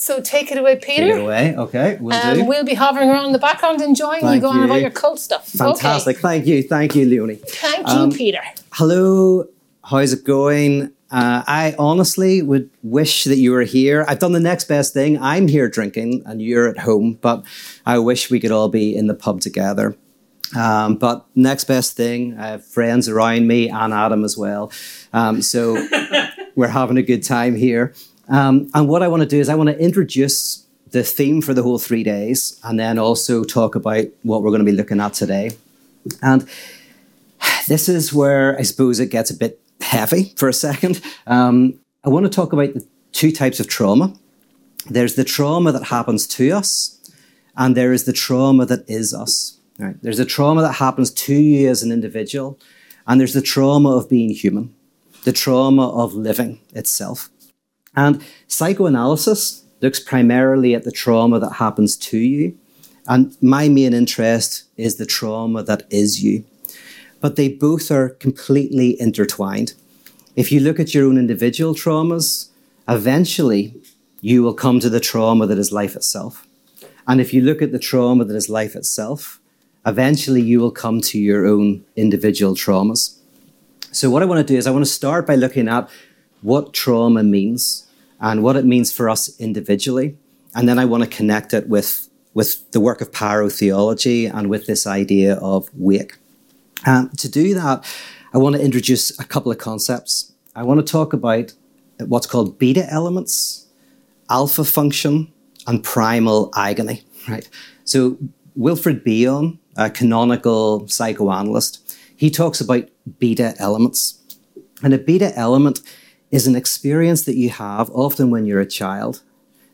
So take it away, Peter. Take it away. Okay, we'll Um, do. we'll be hovering around in the background, enjoying you Thank going on about your cult stuff. Fantastic. Okay. Thank you. Thank you, Leonie. Thank you, Um, Peter. Hello. How's it going? Uh, I honestly would wish that you were here. I've done the next best thing. I'm here drinking and you're at home, but I wish we could all be in the pub together. Um, but next best thing, I have friends around me and Adam as well. Um, so we're having a good time here. Um, and what I want to do is I want to introduce the theme for the whole three days and then also talk about what we're going to be looking at today. And this is where I suppose it gets a bit heavy for a second. Um, I want to talk about the two types of trauma. There's the trauma that happens to us, and there is the trauma that is us. Right? There's a trauma that happens to you as an individual, and there's the trauma of being human, the trauma of living itself. And psychoanalysis looks primarily at the trauma that happens to you, and my main interest is the trauma that is you but they both are completely intertwined. If you look at your own individual traumas, eventually you will come to the trauma that is life itself. And if you look at the trauma that is life itself, eventually you will come to your own individual traumas. So, what I want to do is, I want to start by looking at what trauma means and what it means for us individually. And then I want to connect it with, with the work of Pyrotheology and with this idea of wake. Um, to do that, I want to introduce a couple of concepts. I want to talk about what's called beta elements, alpha function, and primal agony. Right. So Wilfred Bion, a canonical psychoanalyst, he talks about beta elements, and a beta element is an experience that you have often when you're a child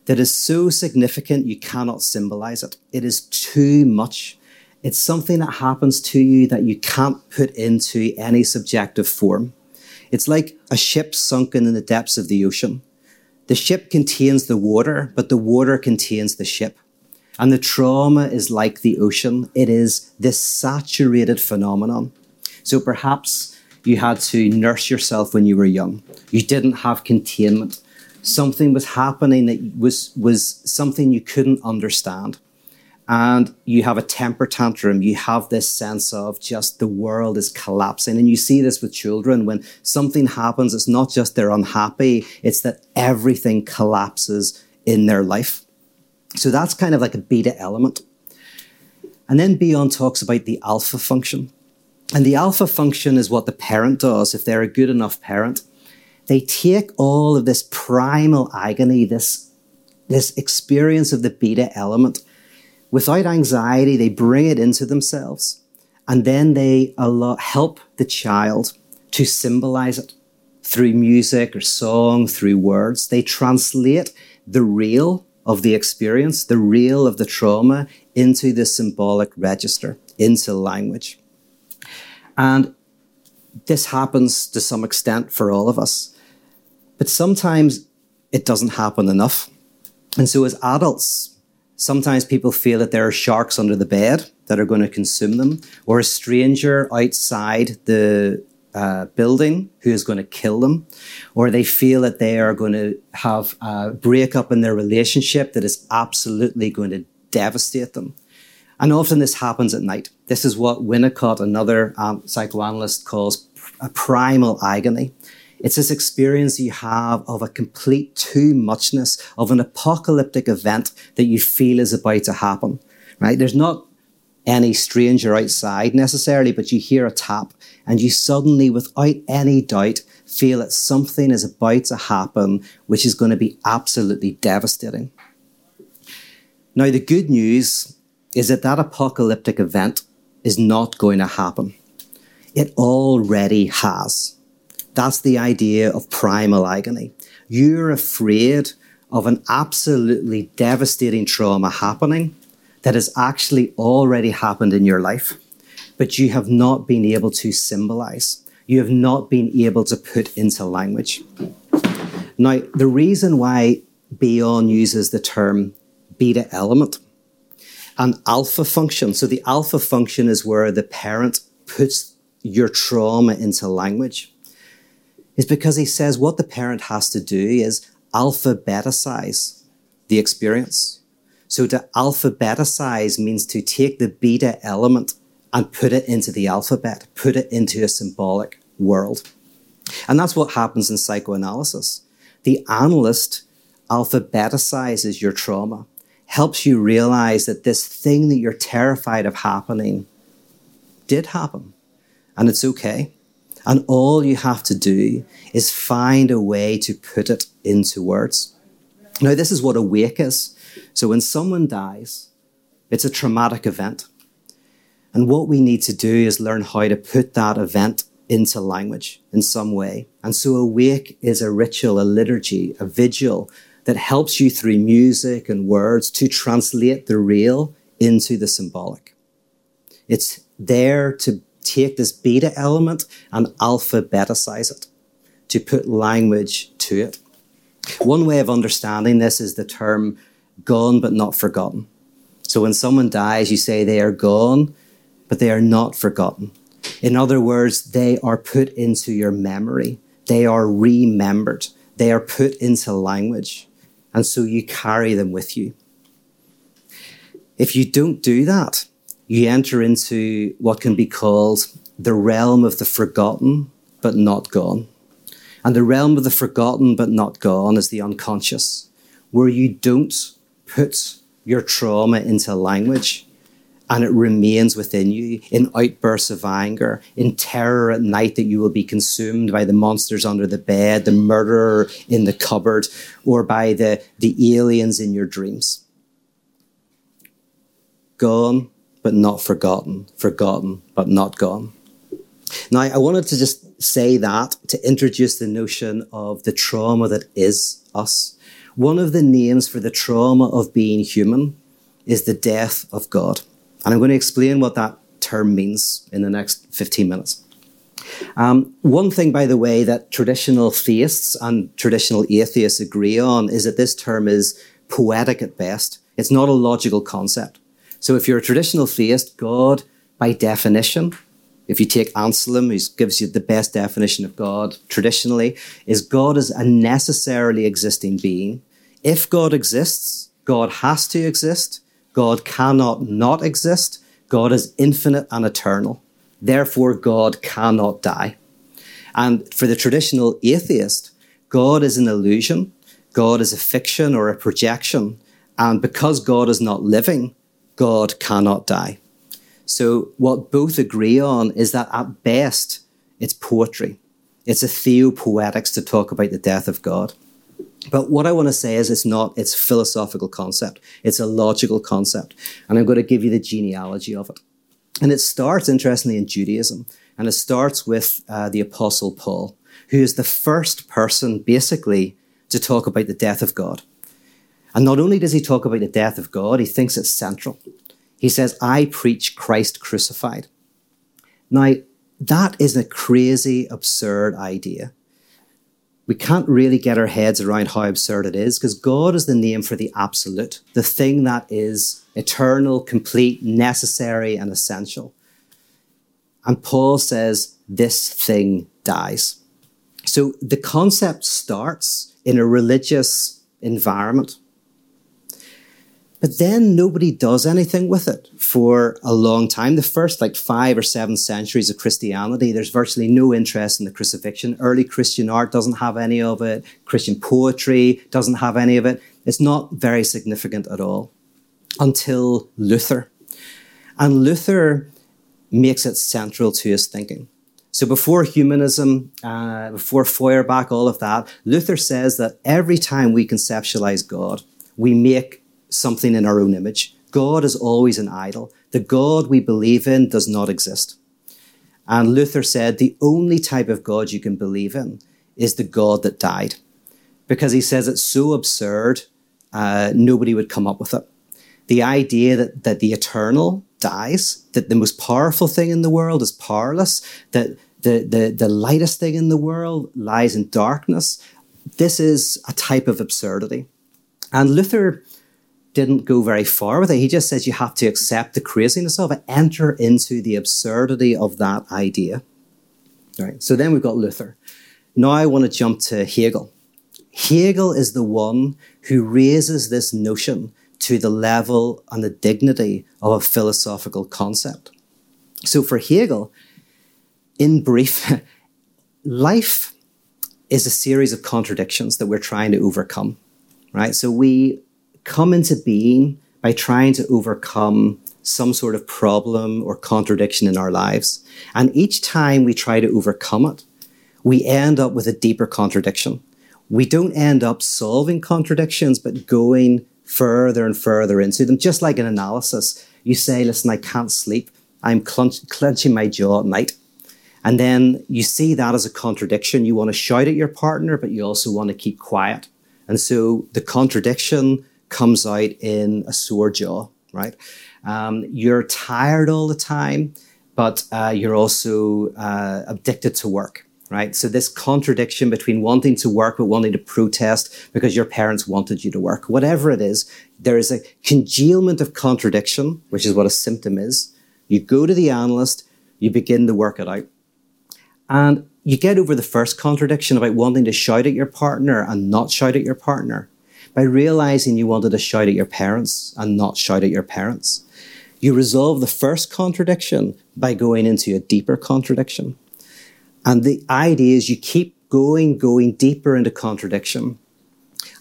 that is so significant you cannot symbolize it. It is too much. It's something that happens to you that you can't put into any subjective form. It's like a ship sunken in the depths of the ocean. The ship contains the water, but the water contains the ship. And the trauma is like the ocean. It is this saturated phenomenon. So perhaps you had to nurse yourself when you were young. You didn't have containment. Something was happening that was, was something you couldn't understand and you have a temper tantrum, you have this sense of just the world is collapsing. And you see this with children when something happens, it's not just they're unhappy, it's that everything collapses in their life. So that's kind of like a beta element. And then Bion talks about the alpha function. And the alpha function is what the parent does if they're a good enough parent. They take all of this primal agony, this, this experience of the beta element, without anxiety, they bring it into themselves and then they allow, help the child to symbolize it through music or song, through words. They translate the real of the experience, the real of the trauma, into the symbolic register, into language. And this happens to some extent for all of us, but sometimes it doesn't happen enough. And so, as adults, Sometimes people feel that there are sharks under the bed that are going to consume them, or a stranger outside the uh, building who is going to kill them, or they feel that they are going to have a breakup in their relationship that is absolutely going to devastate them. And often this happens at night. This is what Winnicott, another um, psychoanalyst, calls a primal agony. It's this experience you have of a complete too muchness, of an apocalyptic event that you feel is about to happen, right? There's not any stranger outside necessarily, but you hear a tap and you suddenly, without any doubt, feel that something is about to happen, which is going to be absolutely devastating. Now, the good news is that that apocalyptic event is not going to happen. It already has. That's the idea of primal agony. You're afraid of an absolutely devastating trauma happening that has actually already happened in your life, but you have not been able to symbolize. You have not been able to put into language. Now, the reason why Bion uses the term beta element and alpha function, so the alpha function is where the parent puts your trauma into language is because he says what the parent has to do is alphabeticize the experience. So to alphabeticize means to take the beta element and put it into the alphabet, put it into a symbolic world. And that's what happens in psychoanalysis. The analyst alphabeticizes your trauma, helps you realize that this thing that you're terrified of happening did happen, and it's okay. And all you have to do is find a way to put it into words. Now, this is what a wake is. So, when someone dies, it's a traumatic event. And what we need to do is learn how to put that event into language in some way. And so, a wake is a ritual, a liturgy, a vigil that helps you through music and words to translate the real into the symbolic. It's there to take this beta element and alphabeticize it, to put language to it. One way of understanding this is the term gone but not forgotten. So when someone dies, you say they are gone, but they are not forgotten. In other words, they are put into your memory. They are remembered. They are put into language. And so you carry them with you. If you don't do that, you enter into what can be called the realm of the forgotten but not gone. And the realm of the forgotten but not gone is the unconscious, where you don't put your trauma into language and it remains within you in outbursts of anger, in terror at night that you will be consumed by the monsters under the bed, the murderer in the cupboard, or by the, the aliens in your dreams. Gone, but not forgotten, forgotten, but not gone. Now, I wanted to just say that to introduce the notion of the trauma that is us. One of the names for the trauma of being human is the death of God. And I'm going to explain what that term means in the next 15 minutes. Um, one thing, by the way, that traditional theists and traditional atheists agree on is that this term is poetic at best. It's not a logical concept. So if you're a traditional theist, God, by definition, if you take Anselm, who gives you the best definition of God traditionally, is God is a necessarily existing being. If God exists, God has to exist. God cannot not exist. God is infinite and eternal. Therefore, God cannot die. And for the traditional atheist, God is an illusion. God is a fiction or a projection. And because God is not living, God cannot die. So, what both agree on is that at best, it's poetry. It's a theopoetics to talk about the death of God. But what I want to say is it's not, it's philosophical concept. It's a logical concept. And I'm going to give you the genealogy of it. And it starts, interestingly, in Judaism. And it starts with uh, the Apostle Paul, who is the first person, basically, to talk about the death of God. And not only does he talk about the death of God, he thinks it's central. He says, I preach Christ crucified. Now, that is a crazy, absurd idea we can't really get our heads around how absurd it is because God is the name for the absolute, the thing that is eternal, complete, necessary, and essential. And Paul says, This thing dies. So the concept starts in a religious environment. But then nobody does anything with it for a long time. The first like five or seven centuries of Christianity, there's virtually no interest in the crucifixion. Early Christian art doesn't have any of it. Christian poetry doesn't have any of it. It's not very significant at all until Luther. And Luther makes it central to his thinking. So before humanism, uh, before Feuerbach, all of that, Luther says that every time we conceptualize God, we make something in our own image. God is always an idol. The God we believe in does not exist. And Luther said the only type of God you can believe in is the God that died. Because he says it's so absurd, uh, nobody would come up with it. The idea that, that the eternal dies, that the most powerful thing in the world is powerless, that the, the, the lightest thing in the world lies in darkness, this is a type of absurdity. And Luther didn't go very far with it. He just says you have to accept the craziness of it, enter into the absurdity of that idea. Right. So then we've got Luther. Now I want to jump to Hegel. Hegel is the one who raises this notion to the level and the dignity of a philosophical concept. So for Hegel, in brief, life is a series of contradictions that we're trying to overcome, right? So we come into being by trying to overcome some sort of problem or contradiction in our lives. And each time we try to overcome it, we end up with a deeper contradiction. We don't end up solving contradictions, but going further and further into them, just like an analysis. You say, listen, I can't sleep. I'm clench- clenching my jaw at night. And then you see that as a contradiction. You want to shout at your partner, but you also want to keep quiet. And so the contradiction comes out in a sore jaw, right? Um, you're tired all the time, but uh, you're also uh, addicted to work, right? So this contradiction between wanting to work but wanting to protest because your parents wanted you to work, whatever it is, there is a congealment of contradiction, which is what a symptom is. You go to the analyst, you begin to work it out. And you get over the first contradiction about wanting to shout at your partner and not shout at your partner by realizing you wanted to shout at your parents and not shout at your parents. You resolve the first contradiction by going into a deeper contradiction. And the idea is you keep going, going deeper into contradiction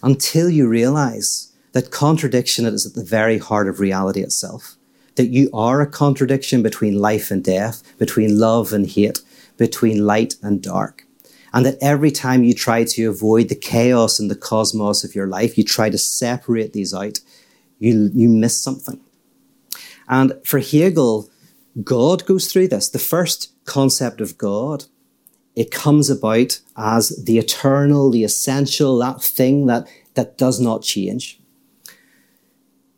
until you realize that contradiction is at the very heart of reality itself. That you are a contradiction between life and death, between love and hate, between light and dark. And that every time you try to avoid the chaos and the cosmos of your life, you try to separate these out, you, you miss something. And for Hegel, God goes through this. The first concept of God, it comes about as the eternal, the essential, that thing that, that does not change.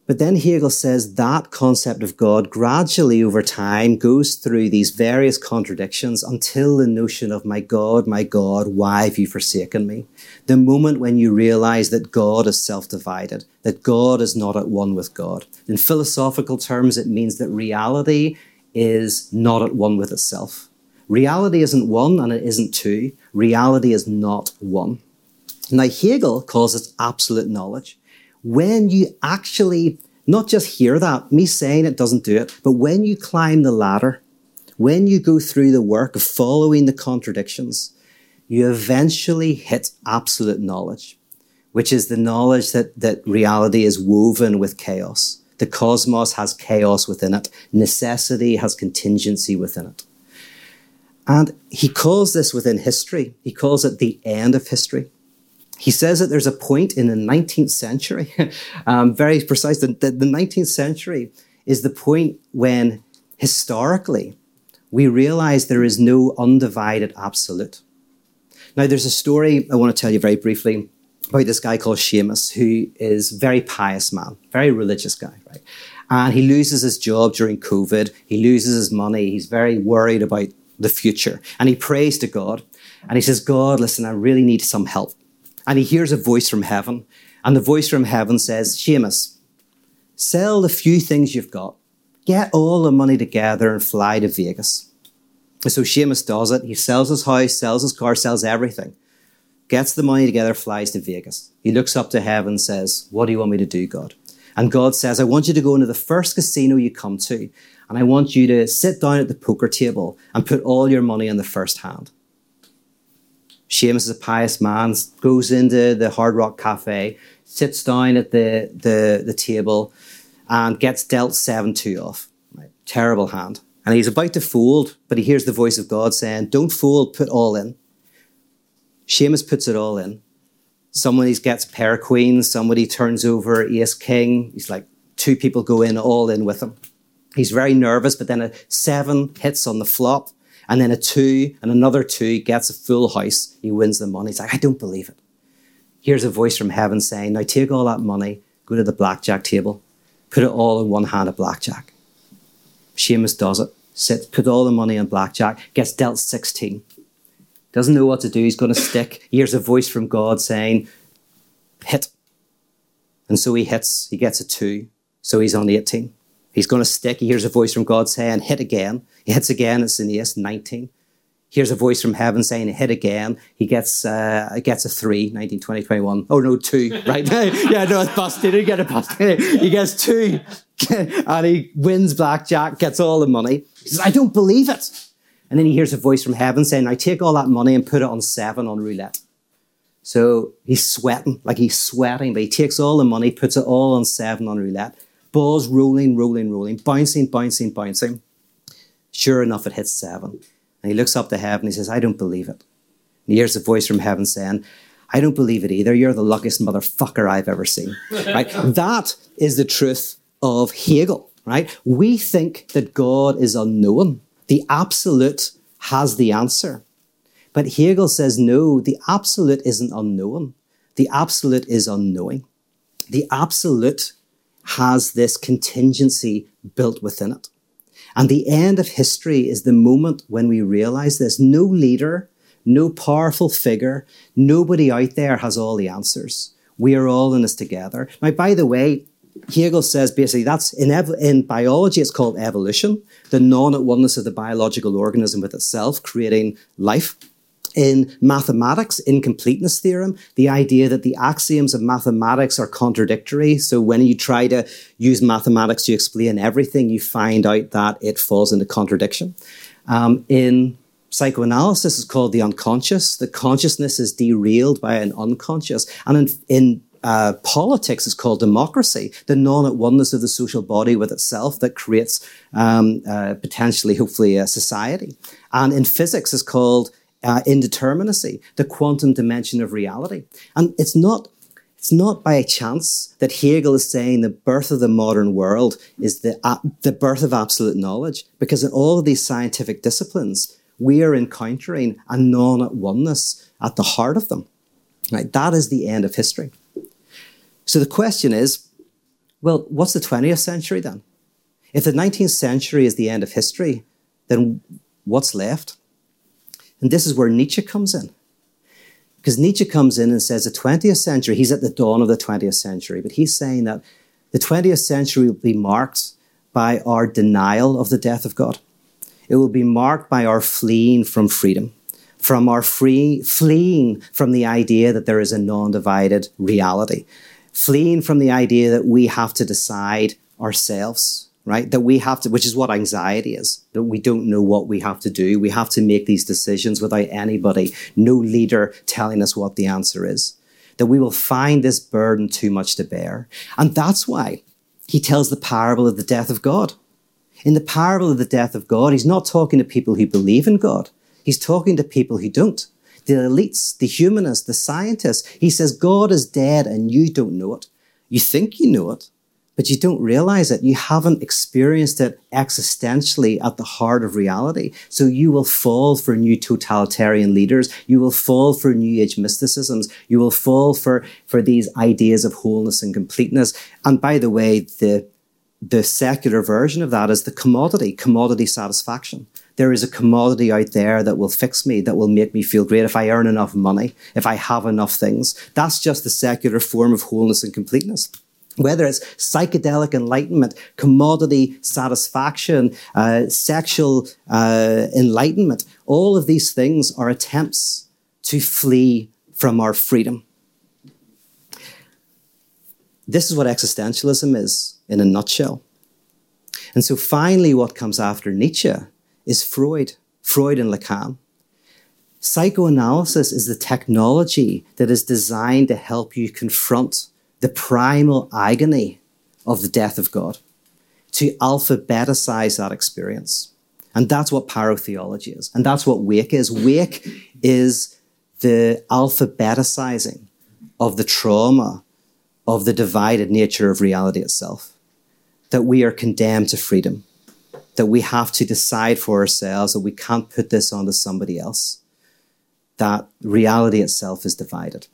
But then Hegel says that concept of God gradually over time goes through these various contradictions until the notion of my God, my God, why have you forsaken me? The moment when you realize that God is self-divided, that God is not at one with God. In philosophical terms, it means that reality is not at one with itself. Reality isn't one and it isn't two. Reality is not one. Now, Hegel calls it absolute knowledge when you actually not just hear that, me saying it doesn't do it, but when you climb the ladder, when you go through the work of following the contradictions, you eventually hit absolute knowledge, which is the knowledge that, that reality is woven with chaos. The cosmos has chaos within it. Necessity has contingency within it. And he calls this within history, he calls it the end of history he says that there's a point in the 19th century, um, very precise, that the, the 19th century is the point when historically we realize there is no undivided absolute. Now, there's a story I want to tell you very briefly about this guy called Seamus, who is a very pious man, very religious guy, right? And he loses his job during COVID. He loses his money. He's very worried about the future. And he prays to God. And he says, God, listen, I really need some help and he hears a voice from heaven. And the voice from heaven says, Seamus, sell the few things you've got, get all the money together and fly to Vegas. And so Seamus does it. He sells his house, sells his car, sells everything, gets the money together, flies to Vegas. He looks up to heaven and says, What do you want me to do, God? And God says, I want you to go into the first casino you come to, and I want you to sit down at the poker table and put all your money on the first hand. Seamus is a pious man, goes into the Hard Rock Cafe, sits down at the, the, the table, and gets dealt 7 2 off. Right? Terrible hand. And he's about to fold, but he hears the voice of God saying, Don't fold, put all in. Seamus puts it all in. Somebody gets pair queens, somebody turns over ace king. He's like, two people go in all in with him. He's very nervous, but then a seven hits on the flop and then a two and another two gets a full house. He wins the money. He's like, I don't believe it. Here's a voice from heaven saying, Now take all that money, go to the blackjack table, put it all in one hand of blackjack. Seamus does it. Sits, put all the money on blackjack, gets dealt 16. Doesn't know what to do. He's going to stick. He hears a voice from God saying, Hit. And so he hits. He gets a two. So he's on 18. He's going to stick. He hears a voice from God saying, Hit again. He hits again. It's an ace, 19. He hears a voice from heaven saying, hit again. He gets uh, gets a three, 19, 20, 21. Oh, no, two, right? yeah, no, it's busted. He get a busted. He gets two. and he wins blackjack, gets all the money. He says, I don't believe it. And then he hears a voice from heaven saying, I take all that money and put it on seven on roulette. So he's sweating, like he's sweating, but he takes all the money, puts it all on seven on roulette. Balls rolling, rolling, rolling, bouncing, bouncing, bouncing. Sure enough, it hits seven. And he looks up to heaven and he says, I don't believe it. And he hears a voice from heaven saying, I don't believe it either. You're the luckiest motherfucker I've ever seen. right? That is the truth of Hegel, right? We think that God is unknown. The absolute has the answer. But Hegel says, no, the absolute isn't unknown. The absolute is unknowing. The absolute has this contingency built within it. And the end of history is the moment when we realize this. No leader, no powerful figure, nobody out there has all the answers. We are all in this together. Now, by the way, Hegel says basically that's in, ev- in biology, it's called evolution, the non at oneness of the biological organism with itself, creating life. In mathematics, incompleteness theorem, the idea that the axioms of mathematics are contradictory. So when you try to use mathematics to explain everything, you find out that it falls into contradiction. Um, in psychoanalysis, it's called the unconscious. The consciousness is derailed by an unconscious. And in, in uh, politics is called democracy, the non at oneness of the social body with itself that creates um, uh, potentially, hopefully, a society. And in physics is called uh, indeterminacy, the quantum dimension of reality. And it's not it's not by chance that Hegel is saying the birth of the modern world is the, uh, the birth of absolute knowledge, because in all of these scientific disciplines, we are encountering a non at oneness at the heart of them. Right? That is the end of history. So the question is well, what's the 20th century then? If the 19th century is the end of history, then what's left? And this is where Nietzsche comes in. Because Nietzsche comes in and says the 20th century, he's at the dawn of the 20th century, but he's saying that the 20th century will be marked by our denial of the death of God. It will be marked by our fleeing from freedom, from our free, fleeing from the idea that there is a non divided reality, fleeing from the idea that we have to decide ourselves right? That we have to, which is what anxiety is, that we don't know what we have to do. We have to make these decisions without anybody, no leader telling us what the answer is. That we will find this burden too much to bear. And that's why he tells the parable of the death of God. In the parable of the death of God, he's not talking to people who believe in God. He's talking to people who don't. The elites, the humanists, the scientists. He says, God is dead and you don't know it. You think you know it, but you don't realize it. You haven't experienced it existentially at the heart of reality. So you will fall for new totalitarian leaders. You will fall for new age mysticisms. You will fall for, for these ideas of wholeness and completeness. And by the way, the, the secular version of that is the commodity, commodity satisfaction. There is a commodity out there that will fix me, that will make me feel great if I earn enough money, if I have enough things. That's just the secular form of wholeness and completeness whether it's psychedelic enlightenment, commodity satisfaction, uh, sexual uh, enlightenment, all of these things are attempts to flee from our freedom. This is what existentialism is in a nutshell. And so finally, what comes after Nietzsche is Freud, Freud and Lacan. Psychoanalysis is the technology that is designed to help you confront the primal agony of the death of God, to alphabetize that experience. And that's what pyrotheology is. And that's what wake is. Wake is the alphabetizing of the trauma of the divided nature of reality itself. That we are condemned to freedom. That we have to decide for ourselves that we can't put this onto somebody else. That reality itself is divided.